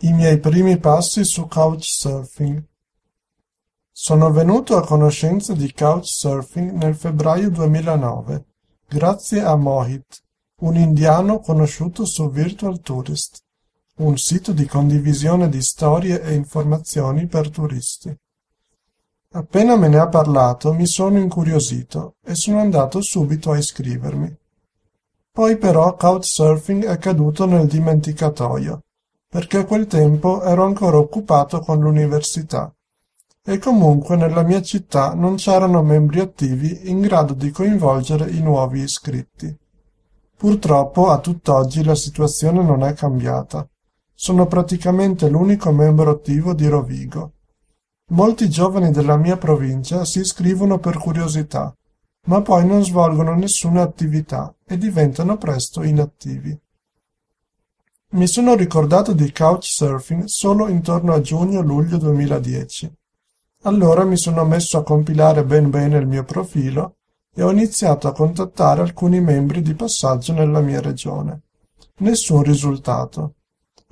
I miei primi passi su Couchsurfing. Sono venuto a conoscenza di Couchsurfing nel febbraio 2009, grazie a Mohit, un indiano conosciuto su Virtual Tourist, un sito di condivisione di storie e informazioni per turisti. Appena me ne ha parlato mi sono incuriosito e sono andato subito a iscrivermi. Poi però Couchsurfing è caduto nel dimenticatoio perché a quel tempo ero ancora occupato con l'università e comunque nella mia città non c'erano membri attivi in grado di coinvolgere i nuovi iscritti. Purtroppo a tutt'oggi la situazione non è cambiata. Sono praticamente l'unico membro attivo di Rovigo. Molti giovani della mia provincia si iscrivono per curiosità, ma poi non svolgono nessuna attività e diventano presto inattivi. Mi sono ricordato di Couchsurfing solo intorno a giugno-luglio 2010. Allora mi sono messo a compilare ben bene il mio profilo e ho iniziato a contattare alcuni membri di passaggio nella mia regione. Nessun risultato.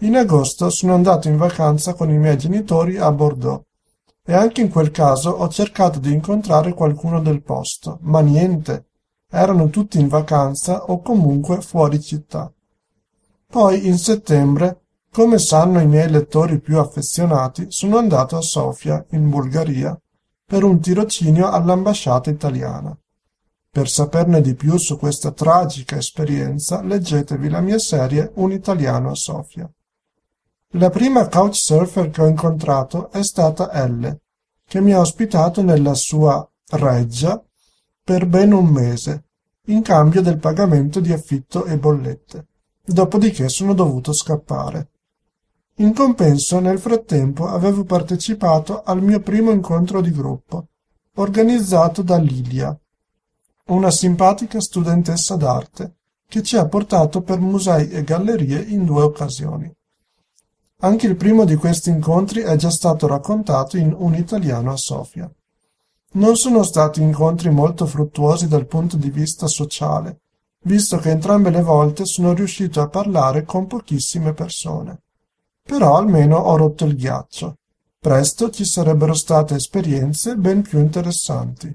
In agosto sono andato in vacanza con i miei genitori a Bordeaux e anche in quel caso ho cercato di incontrare qualcuno del posto, ma niente. Erano tutti in vacanza o comunque fuori città. Poi in settembre, come sanno i miei lettori più affezionati, sono andato a Sofia, in Bulgaria, per un tirocinio all'ambasciata italiana. Per saperne di più su questa tragica esperienza, leggetevi la mia serie Un italiano a Sofia. La prima couchsurfer che ho incontrato è stata Elle, che mi ha ospitato nella sua reggia per ben un mese, in cambio del pagamento di affitto e bollette dopodiché sono dovuto scappare. In compenso, nel frattempo, avevo partecipato al mio primo incontro di gruppo, organizzato da Lilia, una simpatica studentessa d'arte, che ci ha portato per musei e gallerie in due occasioni. Anche il primo di questi incontri è già stato raccontato in Un italiano a Sofia. Non sono stati incontri molto fruttuosi dal punto di vista sociale, visto che entrambe le volte sono riuscito a parlare con pochissime persone. Però almeno ho rotto il ghiaccio. Presto ci sarebbero state esperienze ben più interessanti.